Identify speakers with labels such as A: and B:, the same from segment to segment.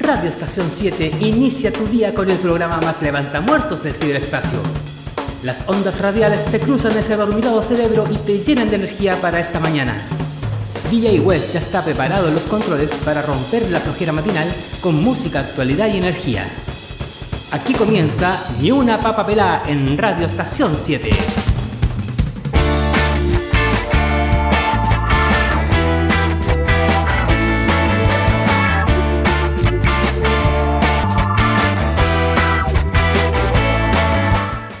A: Radio Estación 7 inicia tu día con el programa más levantamuertos del ciberespacio. Las ondas radiales te cruzan ese dormido cerebro y te llenan de energía para esta mañana. DJ West ya está preparado en los controles para romper la flojera matinal con música, actualidad y energía. Aquí comienza Ni una papa pelá en Radio Estación 7.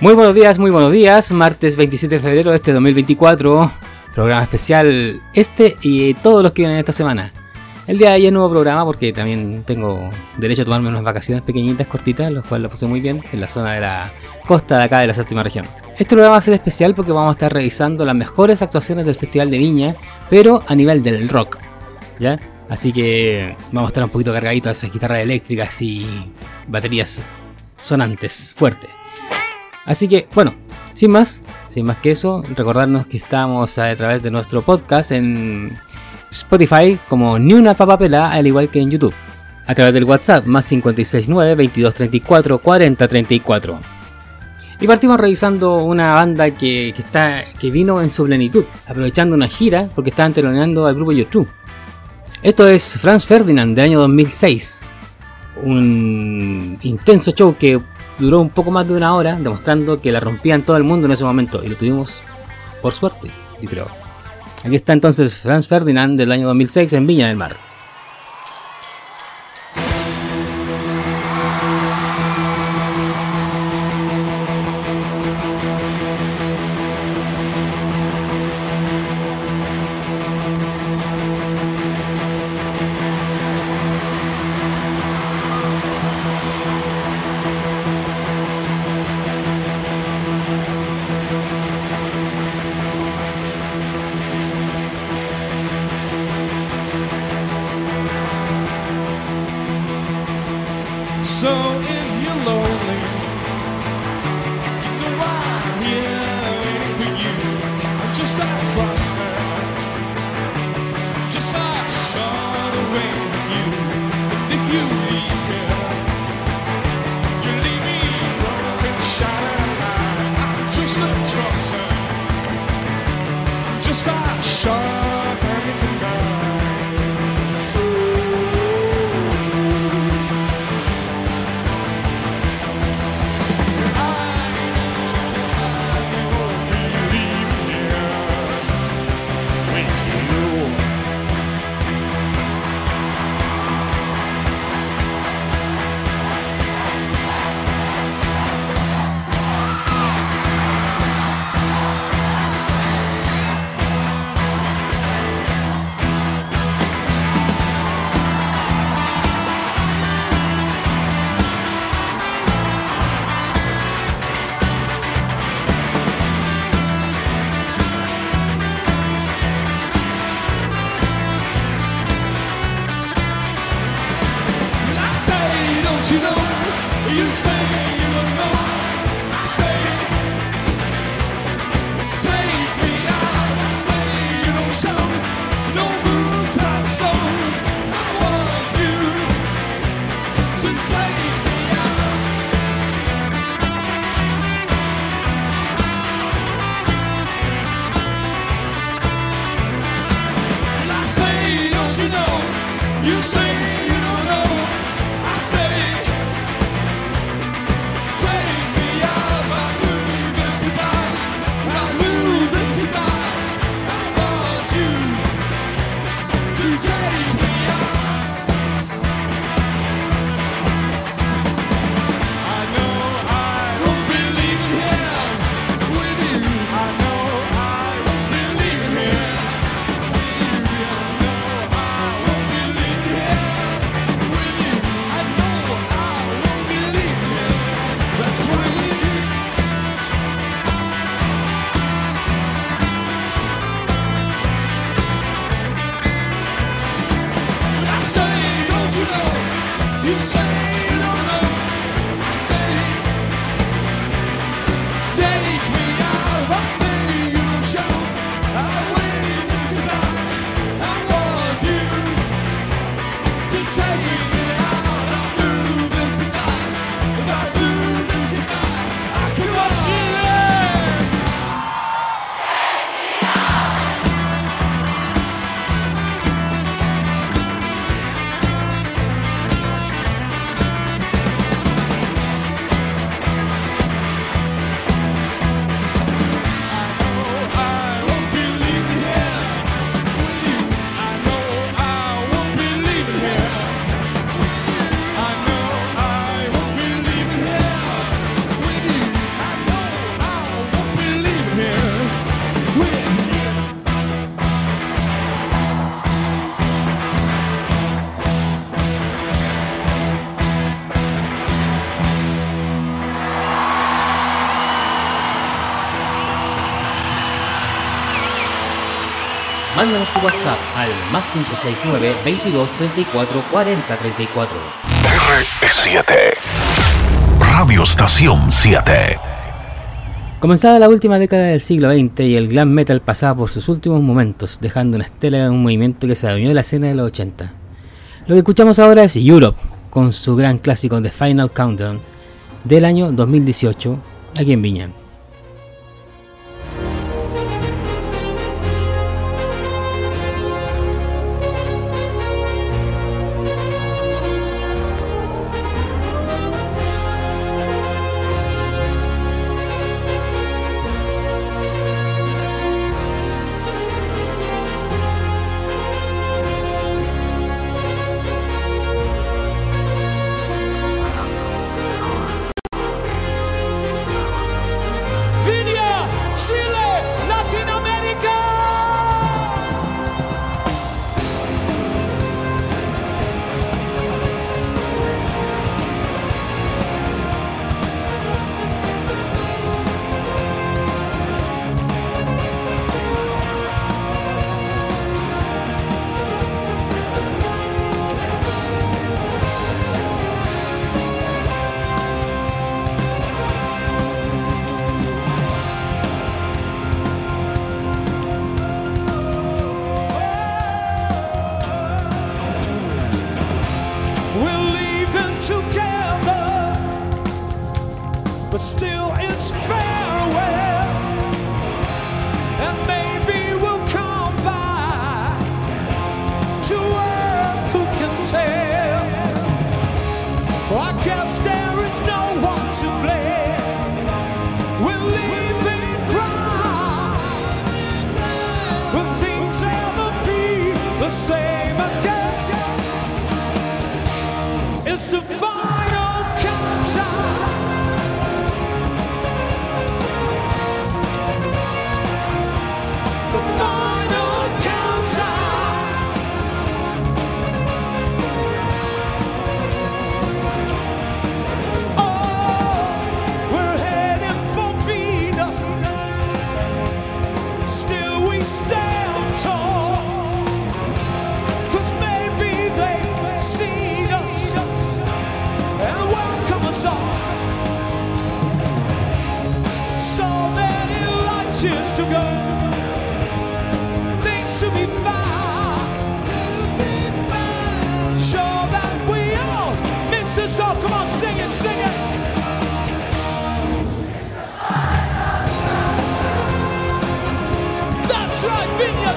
A: Muy buenos días, muy buenos días. Martes 27 de febrero de este 2024. Programa especial este y todos los que vienen esta semana. El día de ayer nuevo programa porque también tengo derecho a tomarme unas vacaciones pequeñitas, cortitas, los cuales lo puse muy bien en la zona de la costa de acá de la séptima región. Este programa va a ser especial porque vamos a estar revisando las mejores actuaciones del Festival de Viña, pero a nivel del rock. ¿Ya? Así que vamos a estar un poquito cargaditos a esas guitarras eléctricas y baterías sonantes, fuertes. Así que, bueno, sin más, sin más que eso, recordarnos que estamos a, través de nuestro podcast en Spotify como Ni una papapela, al igual que en YouTube. A través del WhatsApp más 569 2234 4034. Y partimos revisando una banda que, está, que vino en su plenitud, aprovechando una gira porque estaban teloneando al grupo YouTube. Esto es Franz Ferdinand del año 2006. Un intenso show que duró un poco más de una hora, demostrando que la rompían todo el mundo en ese momento. Y lo tuvimos por suerte, y creo. Aquí está entonces Franz Ferdinand del año 2006 en Viña del Mar.
B: WhatsApp al más 569 22 34 40 34.
C: R7 Radio Estación 7
B: Comenzada la última década del siglo XX y el glam metal pasaba por sus últimos momentos, dejando una estela de un movimiento que se adueñó de la escena de los 80. Lo que escuchamos ahora es Europe, con su gran clásico The Final Countdown del año 2018, aquí en Viña.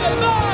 A: Come on!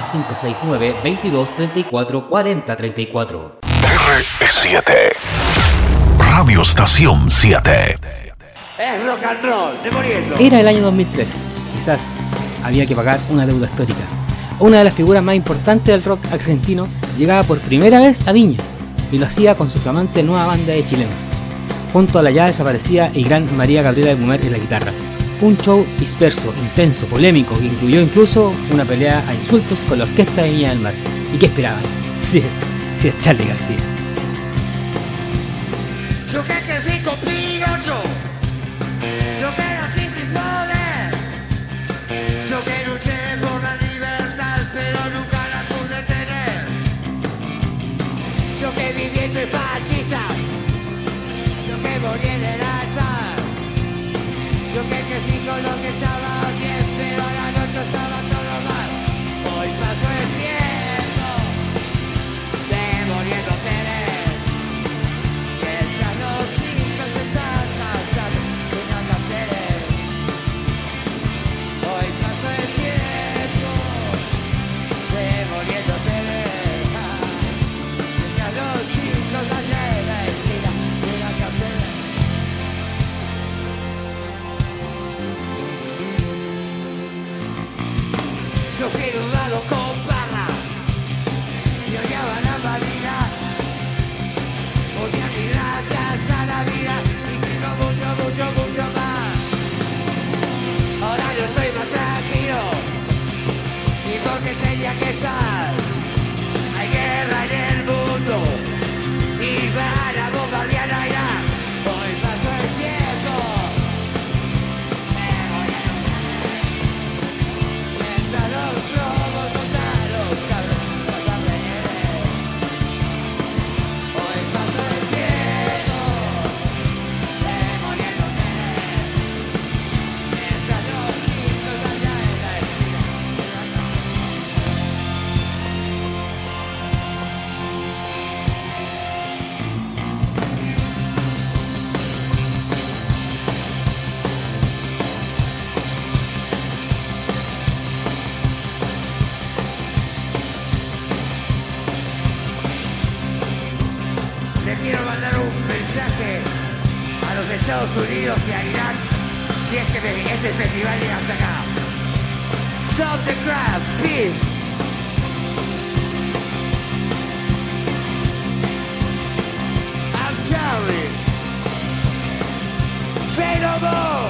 A: Más 569 22 34 40 34. R7
C: Radio Estación 7
D: Es rock and roll, de muriendo.
A: Era el año 2003. Quizás había que pagar una deuda histórica. Una de las figuras más importantes del rock argentino llegaba por primera vez a Viña y lo hacía con su flamante nueva banda de chilenos. Junto a la ya desaparecida y gran María Gabriela de Mumer en la guitarra un show disperso, intenso, polémico, que incluyó incluso una pelea a insultos con la orquesta de Viña del Mar. ¿Y qué esperaban? Si es, si es Charlie García.
D: Lo que estaba quiero mandar un mensaje a los Estados Unidos y a Irán si es que este festival llega hasta acá. Stop the crap, peace. I'm Charlie. Say no more.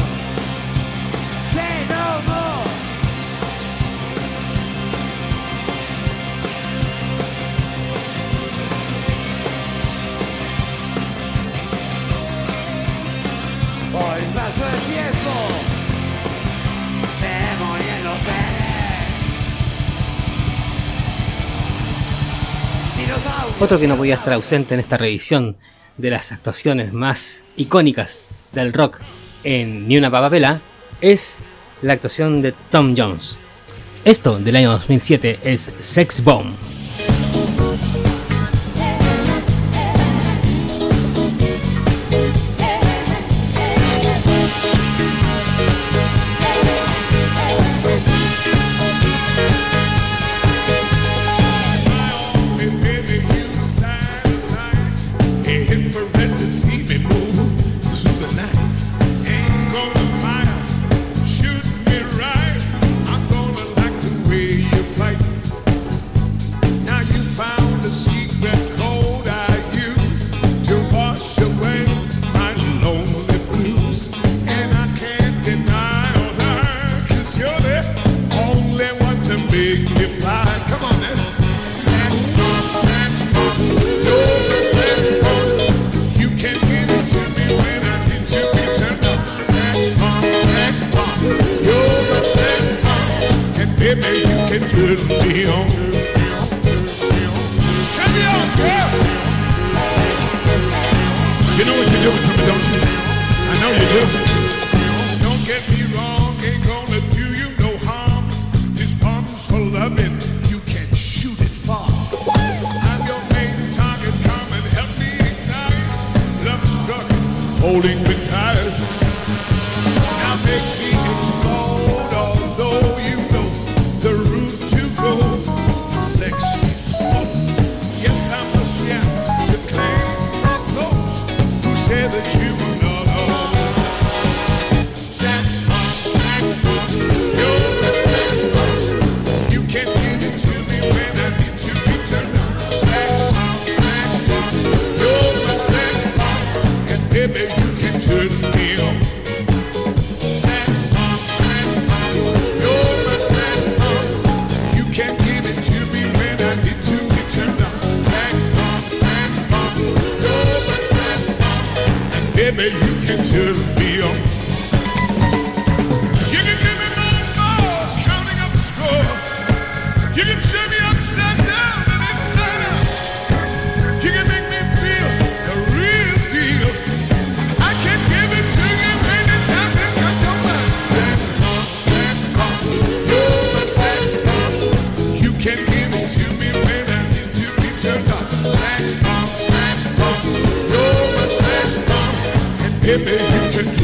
A: Otro que no podía estar ausente en esta revisión de las actuaciones más icónicas del rock en Ni una papapela es la actuación de Tom Jones. Esto del año 2007 es Sex Bomb.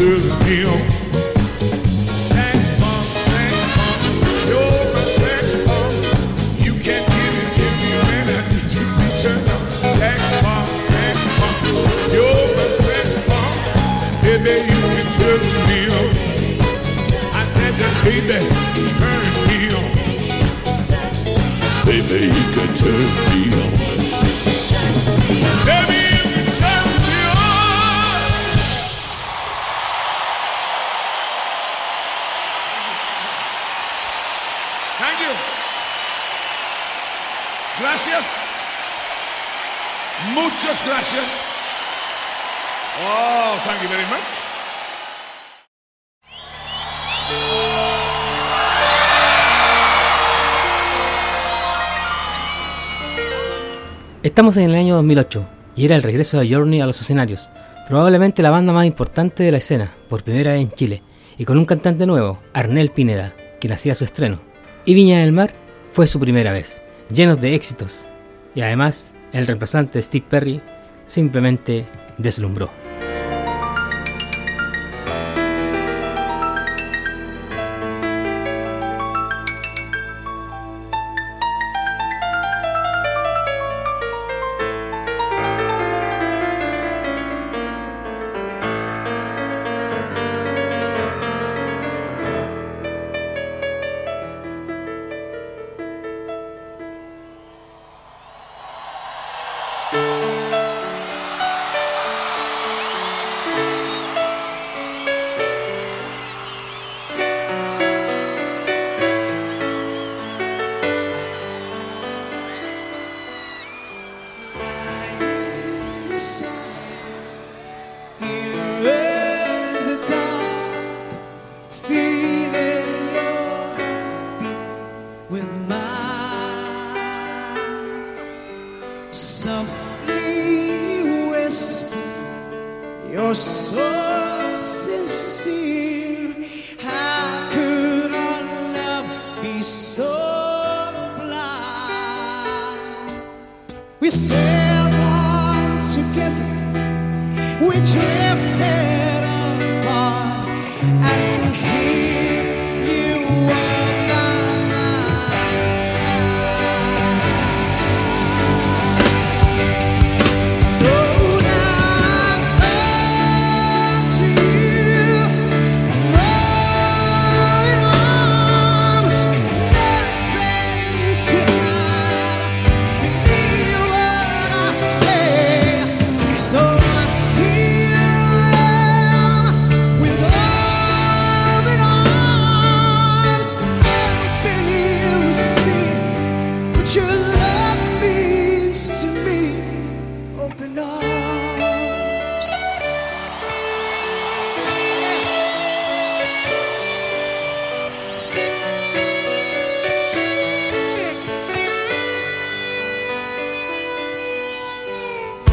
E: to him.
F: Estamos en el año 2008 y era el regreso de Journey a los escenarios, probablemente la banda más importante de la escena, por primera vez en Chile, y con un cantante nuevo, Arnel Pineda, quien hacía su estreno. Y Viña del Mar fue su primera vez, llenos de éxitos, y además el reemplazante Steve Perry simplemente deslumbró.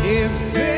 A: If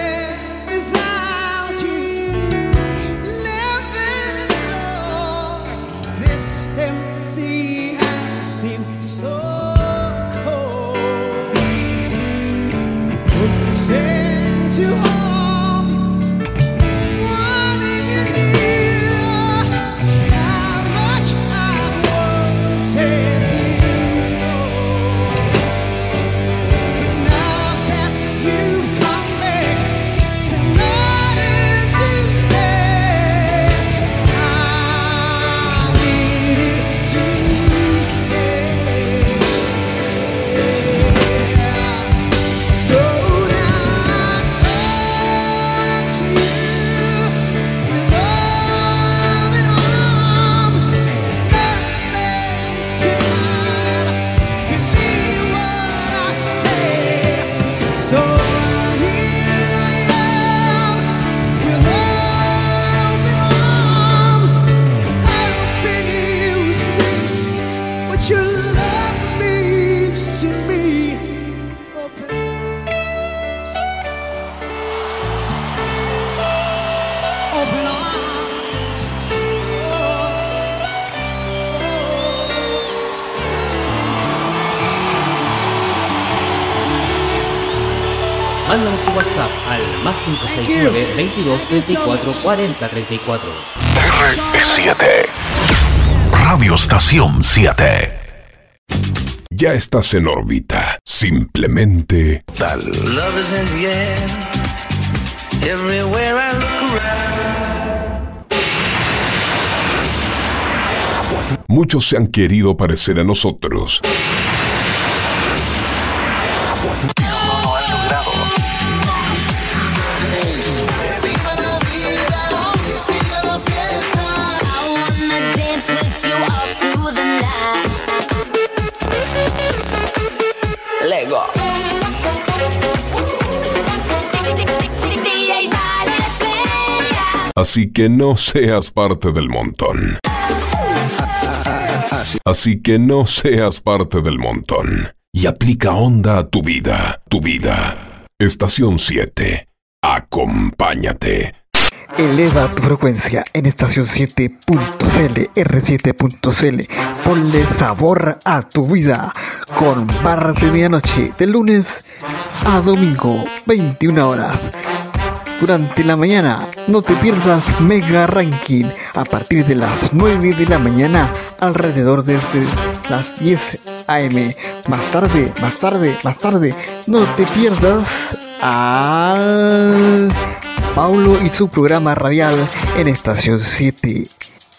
A: 22 34 40 34.
C: R7. Radio Estación 7.
G: Ya estás en órbita. Simplemente tal.
D: Love is in the air. Everywhere I look around.
G: Muchos se han querido parecer a nosotros. Así que no seas parte del montón. Así que no seas parte del montón. Y aplica onda a tu vida, tu vida. Estación 7. Acompáñate.
H: Eleva tu frecuencia en estación 7.cl, R7.cl. Ponle sabor a tu vida con barras de medianoche de lunes a domingo, 21 horas. Durante la mañana, no te pierdas Mega Ranking a partir de las 9 de la mañana alrededor de las 10 AM. Más tarde, más tarde, más tarde, no te pierdas al Paulo y su programa radial en Estación 7.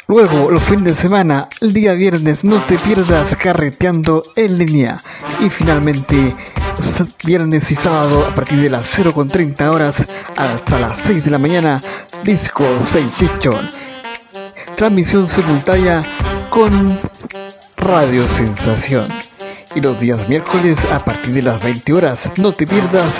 H: Luego, los fines de semana, el día viernes, no te pierdas carreteando en línea. Y finalmente, viernes y sábado, a partir de las 0.30 horas hasta las 6 de la mañana, Disco Sensation. Transmisión simultánea con Radio Sensación. Y los días miércoles a partir de las 20 horas, no te pierdas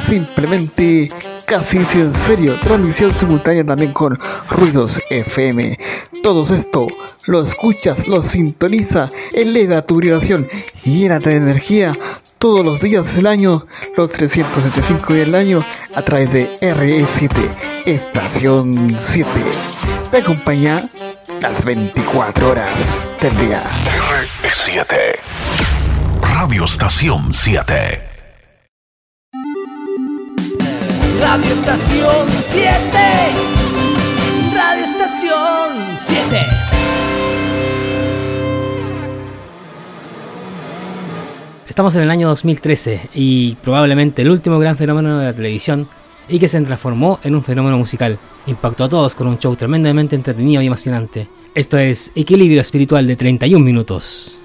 H: simplemente casi en serio, transmisión simultánea también con Ruidos FM. Todo esto lo escuchas, lo sintoniza, eleva tu vibración, llénate de energía todos los días del año, los 375 días del año, a través de RE7, Estación 7. Te acompaña las 24 horas del día.
C: R7. Radio Estación 7.
D: Radio Estación 7. Radio Estación 7.
A: Estamos en el año 2013 y probablemente el último gran fenómeno de la televisión y que se transformó en un fenómeno musical. Impactó a todos con un show tremendamente entretenido y emocionante. Esto es Equilibrio Espiritual de 31 minutos.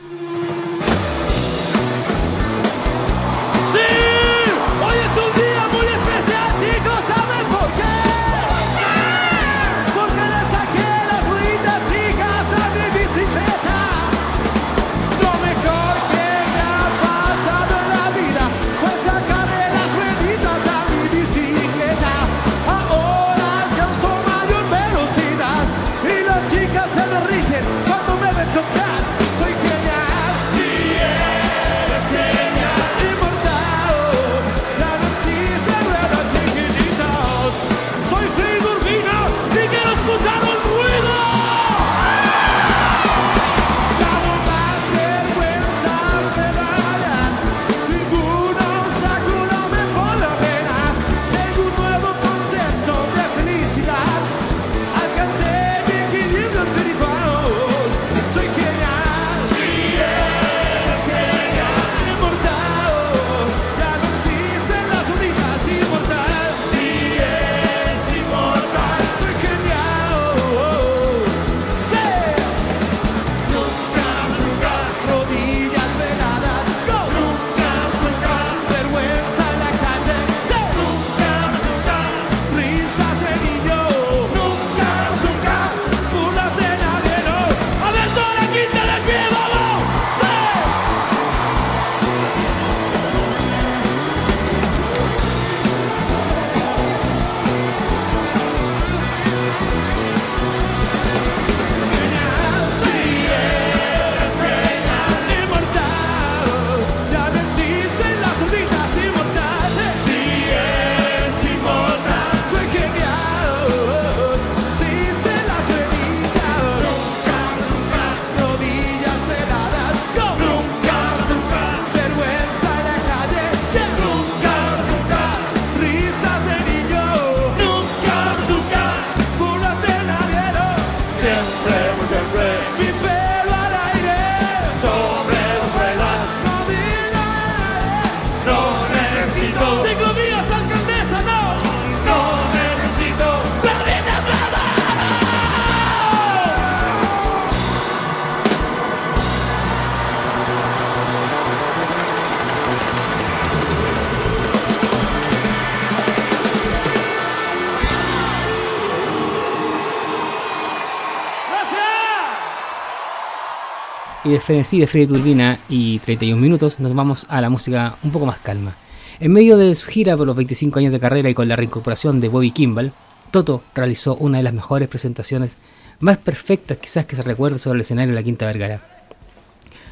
I: Y
B: de de Freddy Turbina y 31 minutos nos vamos a la música un poco más calma. En medio de su gira por los 25 años de carrera y con la reincorporación de Bobby Kimball, Toto realizó una de las mejores presentaciones más perfectas quizás que se recuerde sobre el escenario de la Quinta Vergara.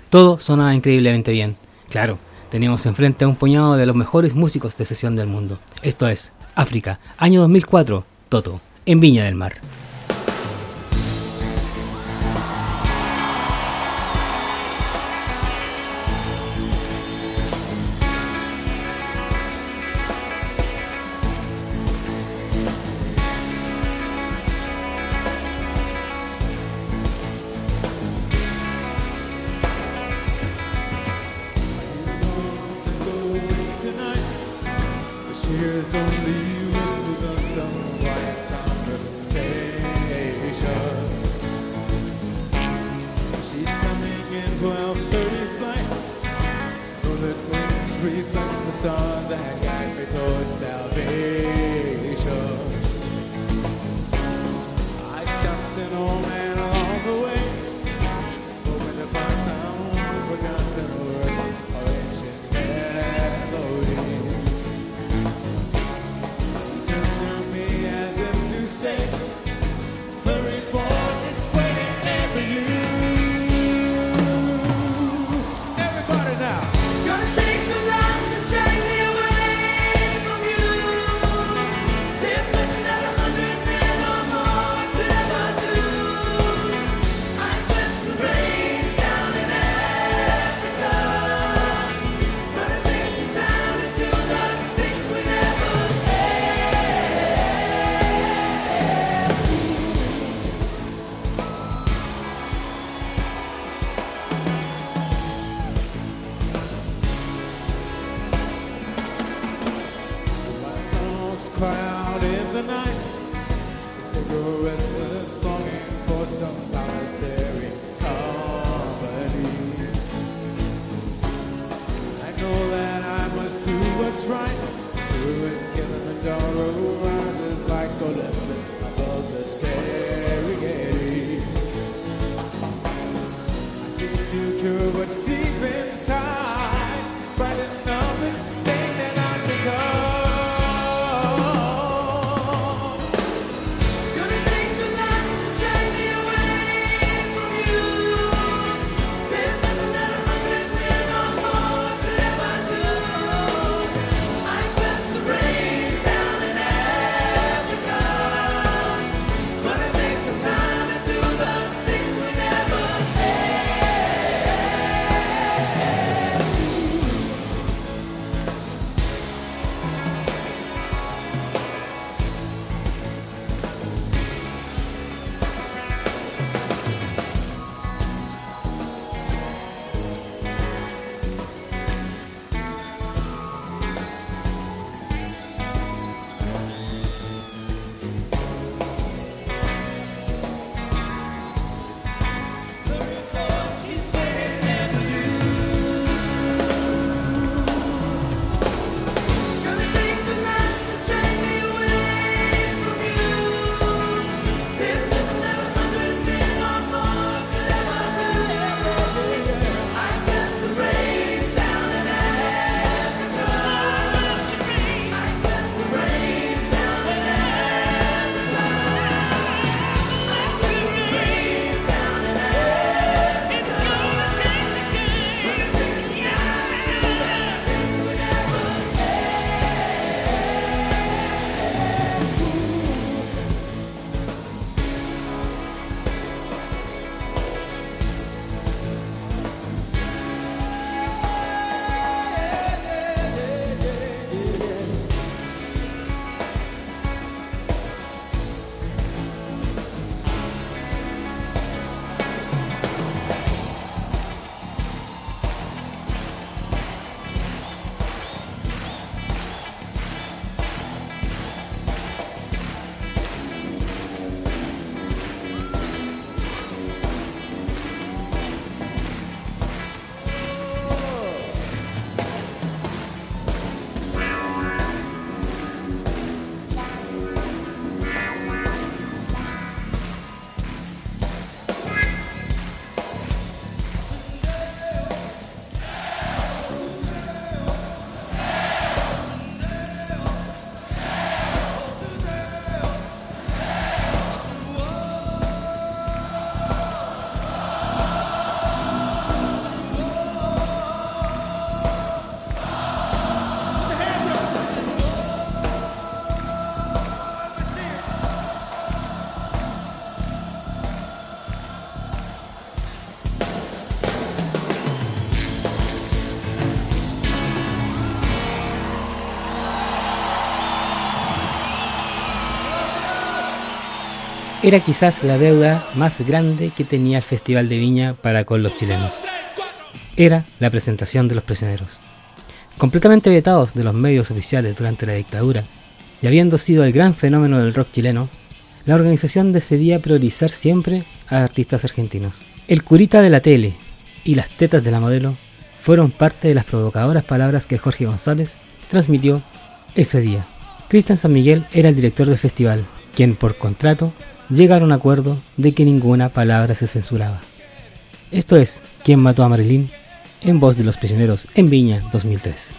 B: Todo sonaba increíblemente bien. Claro, teníamos enfrente a un puñado de los mejores músicos de sesión del mundo. Esto es África, año 2004, Toto, en Viña del Mar.
A: Era quizás la deuda más grande que tenía el Festival de Viña para con los chilenos. Era la presentación de los prisioneros. Completamente vetados de los medios oficiales durante la dictadura, y habiendo sido el gran fenómeno del rock chileno, la organización decidía priorizar siempre a artistas argentinos. El curita de la tele y las tetas de la modelo fueron parte de las provocadoras palabras que Jorge González transmitió ese día. Cristian San Miguel era el director del festival, quien por contrato llegaron a un acuerdo de que ninguna palabra se censuraba. Esto es ¿Quién mató a Marilyn? en voz de los prisioneros en Viña 2003.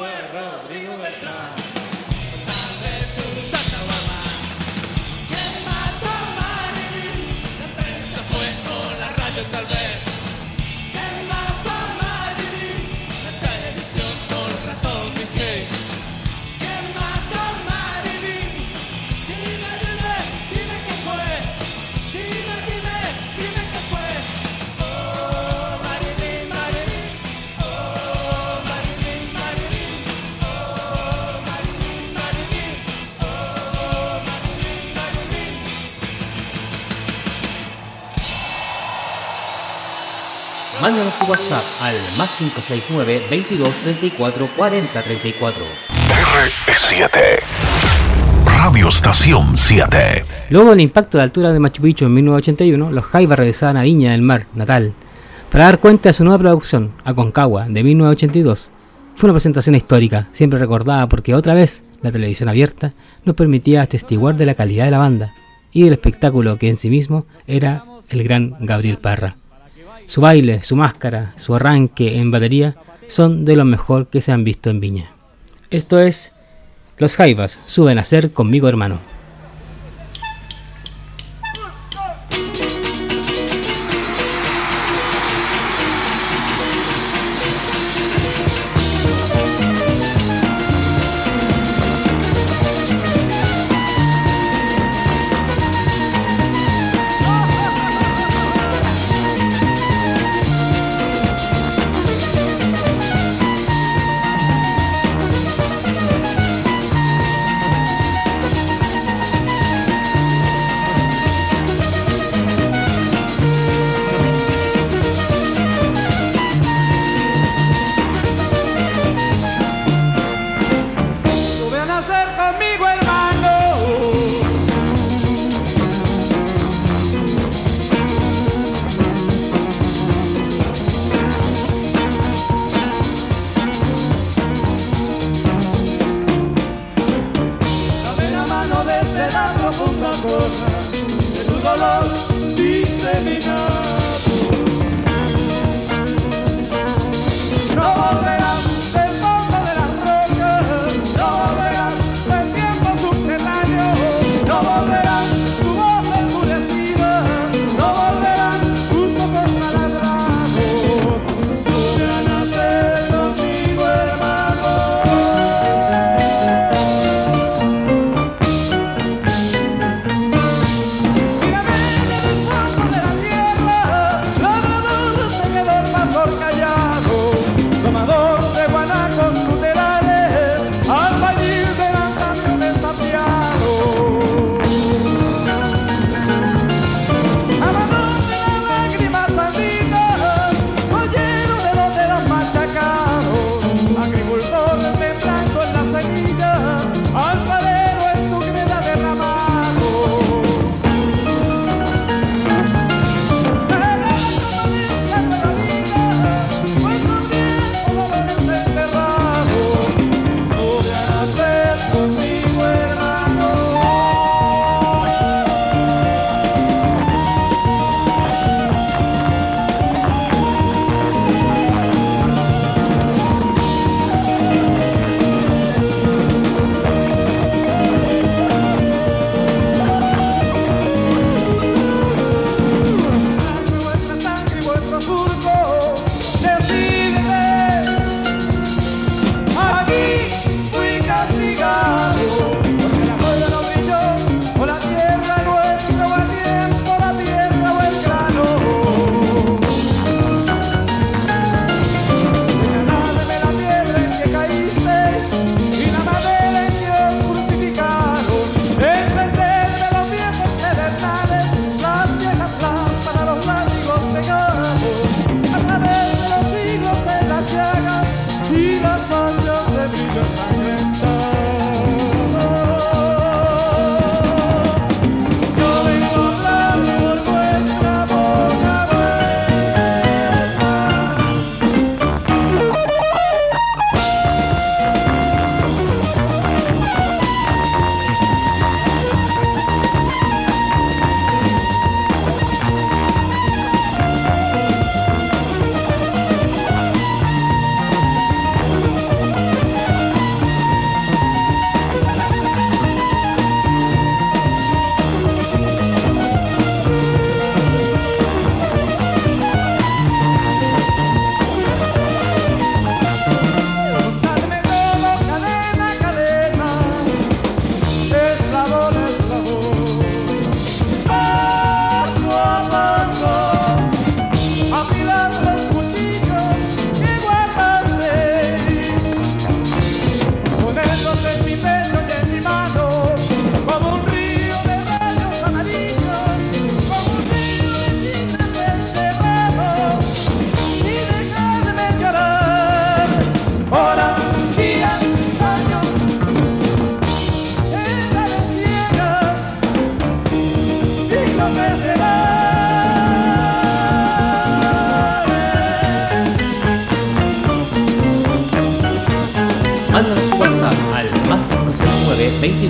B: Fue Rodrigo Beltrán.
A: WhatsApp al más 569 22 34 40 34.
C: R7. Radio Estación 7.
A: Luego del impacto de altura de Machu Picchu en 1981, los Jaivas regresaban a Viña del Mar, natal, para dar cuenta de su nueva producción, Aconcagua, de 1982. Fue una presentación histórica, siempre recordada porque otra vez la televisión abierta nos permitía atestiguar de la calidad de la banda y del espectáculo que en sí mismo era el gran Gabriel Parra. Su baile, su máscara, su arranque en batería son de lo mejor que se han visto en Viña. Esto es Los Jaivas suben a ser conmigo hermano.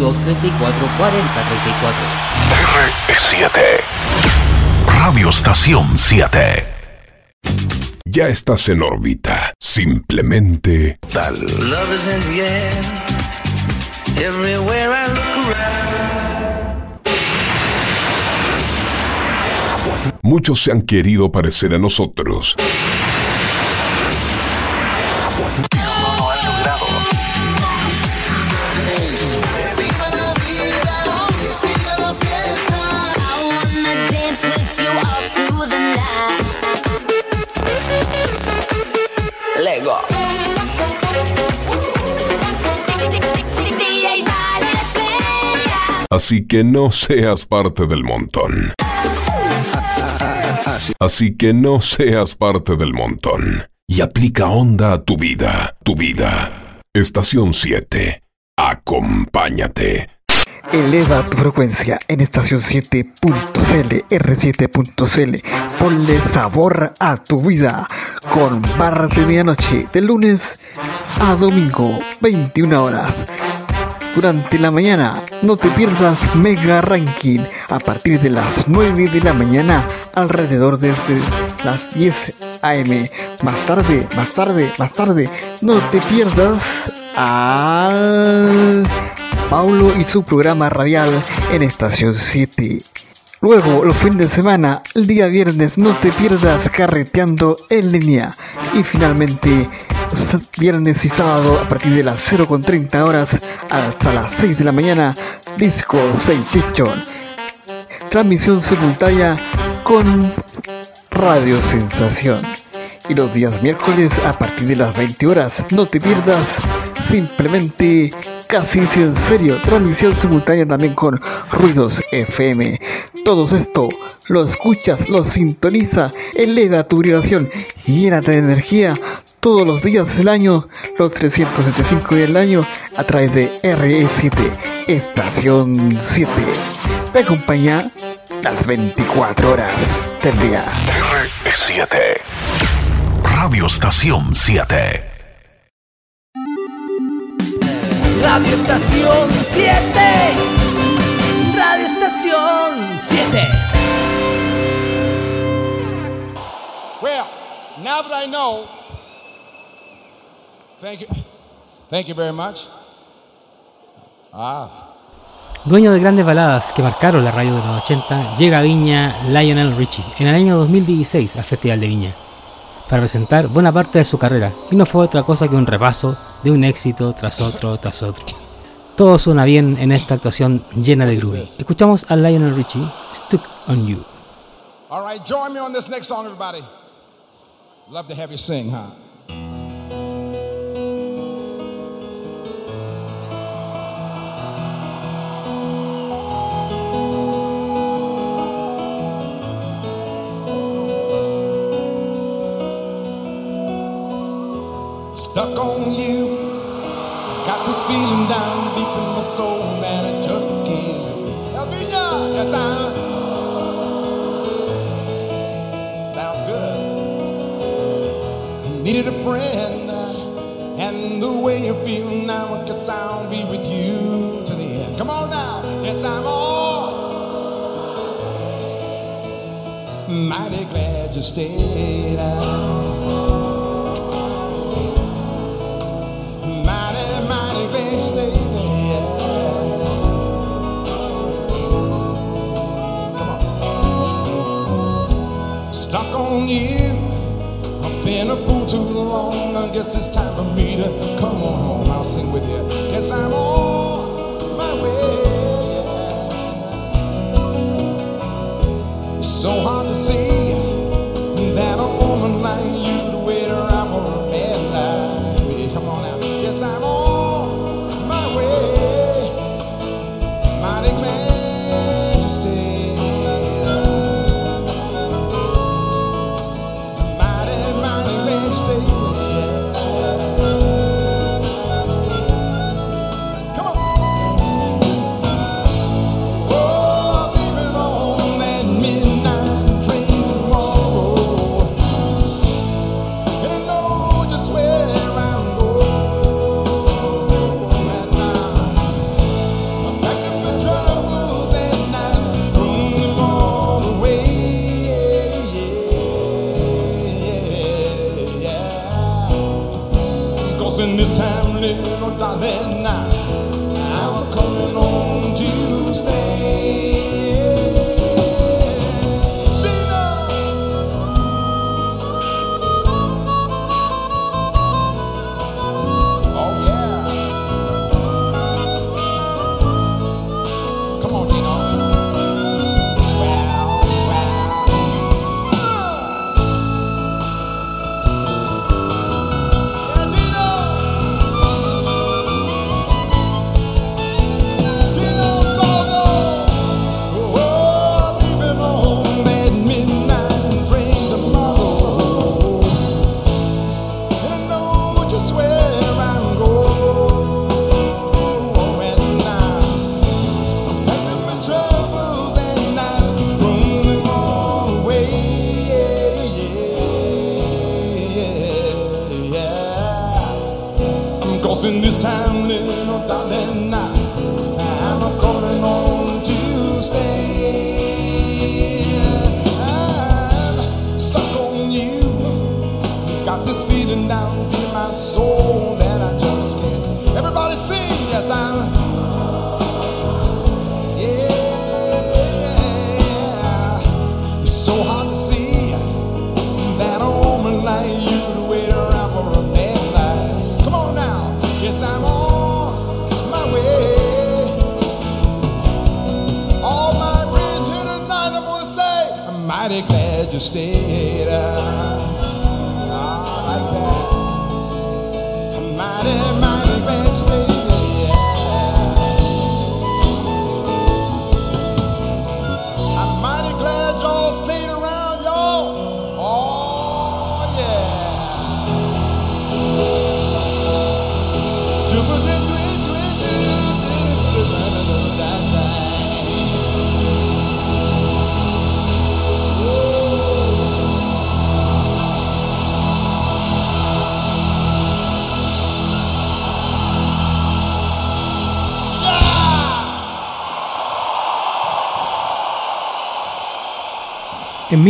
A: 22 34 40 34.
C: R7. Radio Estación 7.
G: Ya estás en órbita. Simplemente tal.
D: Love is in the air. Everywhere I look around.
G: Muchos se han querido parecer a nosotros. Así que no seas parte del montón. Así que no seas parte del montón. Y aplica onda a tu vida, tu vida. Estación 7. Acompáñate.
H: Eleva tu frecuencia en estación 7.cl, R7.cl. Ponle sabor a tu vida con barras de medianoche de lunes a domingo, 21 horas. Durante la mañana, no te pierdas Mega Ranking a partir de las 9 de la mañana, alrededor de las 10 AM. Más tarde, más tarde, más tarde, no te pierdas al Paulo y su programa radial en Estación 7. Luego, los fines de semana, el día viernes, no te pierdas carreteando en línea. Y finalmente, viernes y sábado, a partir de las 0.30 horas hasta las 6 de la mañana, Disco Sensation. Transmisión simultánea con Radio Sensación. Y los días miércoles a partir de las 20 horas, no te pierdas simplemente casi si en serio, transmisión simultánea también con Ruidos FM. Todo esto lo escuchas, lo sintoniza, eleva tu vibración llénate de energía todos los días del año, los 375 días del año, a través de RE7, Estación 7. Te acompaña las 24 horas del día.
C: R7. Radio Estación 7.
D: Radio Estación 7. Radio Estación 7.
E: Well, now that I know, thank you, thank you very much.
A: Dueño de grandes baladas que marcaron la radio de los 80, llega a Viña Lionel Richie en el año 2016 al Festival de Viña para presentar buena parte de su carrera y no fue otra cosa que un repaso de un éxito tras otro tras otro. Todo suena bien en esta actuación llena de groove. Escuchamos a Lionel Richie, Stuck on You.
E: All right, join me on this next song, everybody. Love to have you sing, huh? Stuck on you. Got this feeling down deep in my soul, man. I just can't lose. Elvina, yes, I. Sounds good. I needed a friend, uh, and the way you feel now, I guess I'll be with you to the end. Come on now, yes, I'm all mighty glad you stayed out. Been a fool too long. I guess it's time for me to come on home. I'll sing with you. Guess I'm on
B: esteira.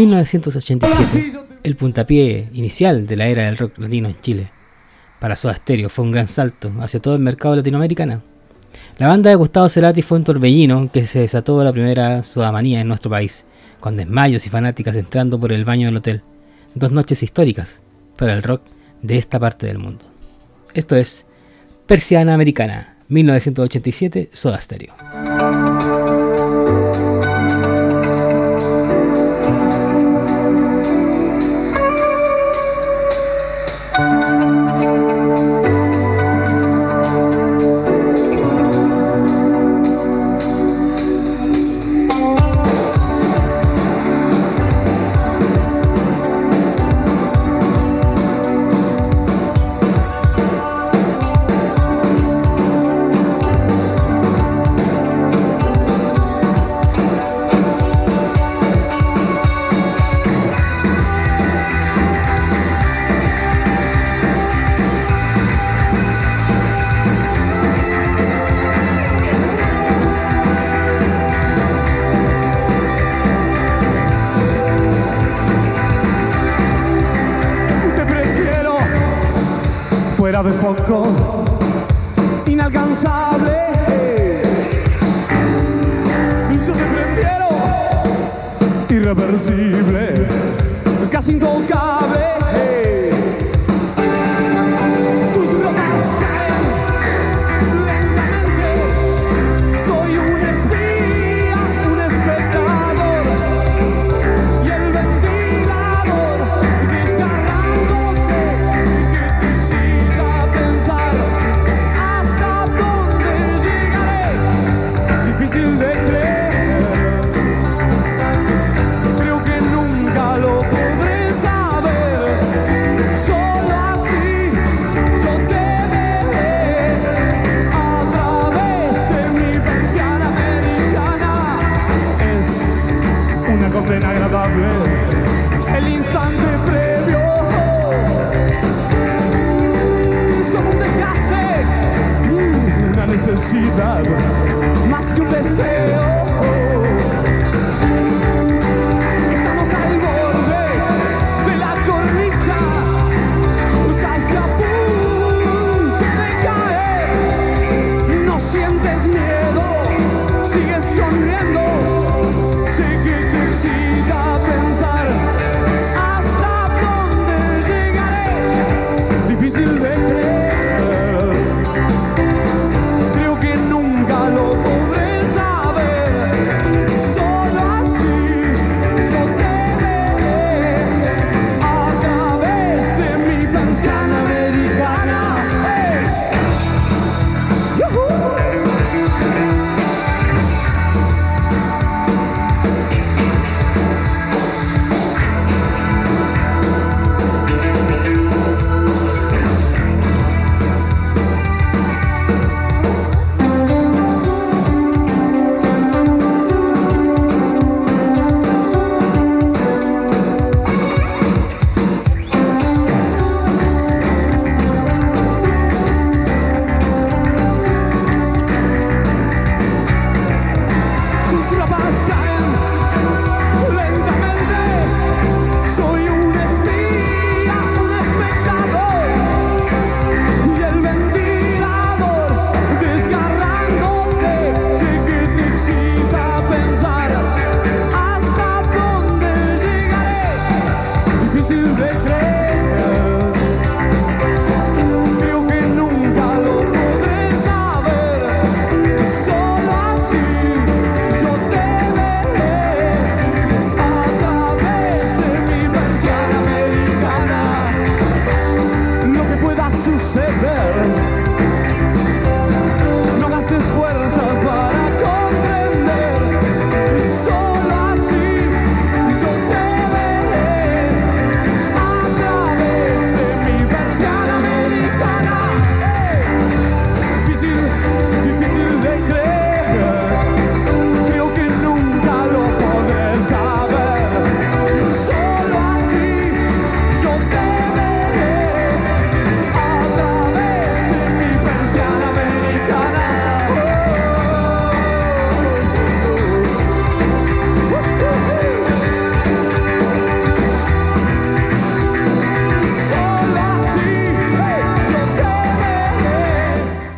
B: 1987, el puntapié inicial de la era del rock latino en Chile. Para Soda Stereo fue un gran salto hacia todo el mercado latinoamericano. La banda de Gustavo Cerati fue un torbellino que se desató la primera sodamanía en nuestro país, con desmayos y fanáticas entrando por el baño del hotel. Dos noches históricas para el rock de esta parte del mundo. Esto es Persiana Americana, 1987, Soda Stereo.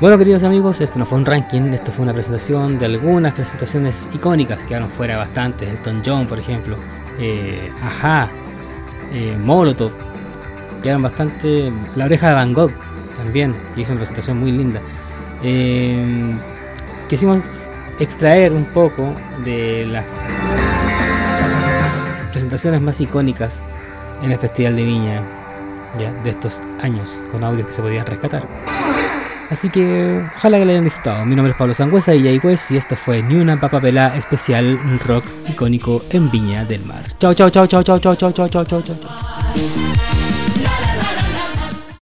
A: Bueno, queridos amigos, esto no fue un ranking, esto fue una presentación de algunas presentaciones icónicas que quedaron fuera bastante. Elton John, por ejemplo, eh, Ajá, eh, Molotov, quedaron bastante. La oreja de Van Gogh también, que hizo una presentación muy linda. Eh, quisimos extraer un poco de las presentaciones más icónicas en el Festival de Viña de estos años, con audios que se podían rescatar. Así que ojalá que lo hayan disfrutado. Mi nombre es Pablo Sangüesa y West y esto fue Ni una papa especial rock icónico en Viña del Mar. Chao, chao, chao, chao, chao, chao, chao, chao, chao, chao, chao.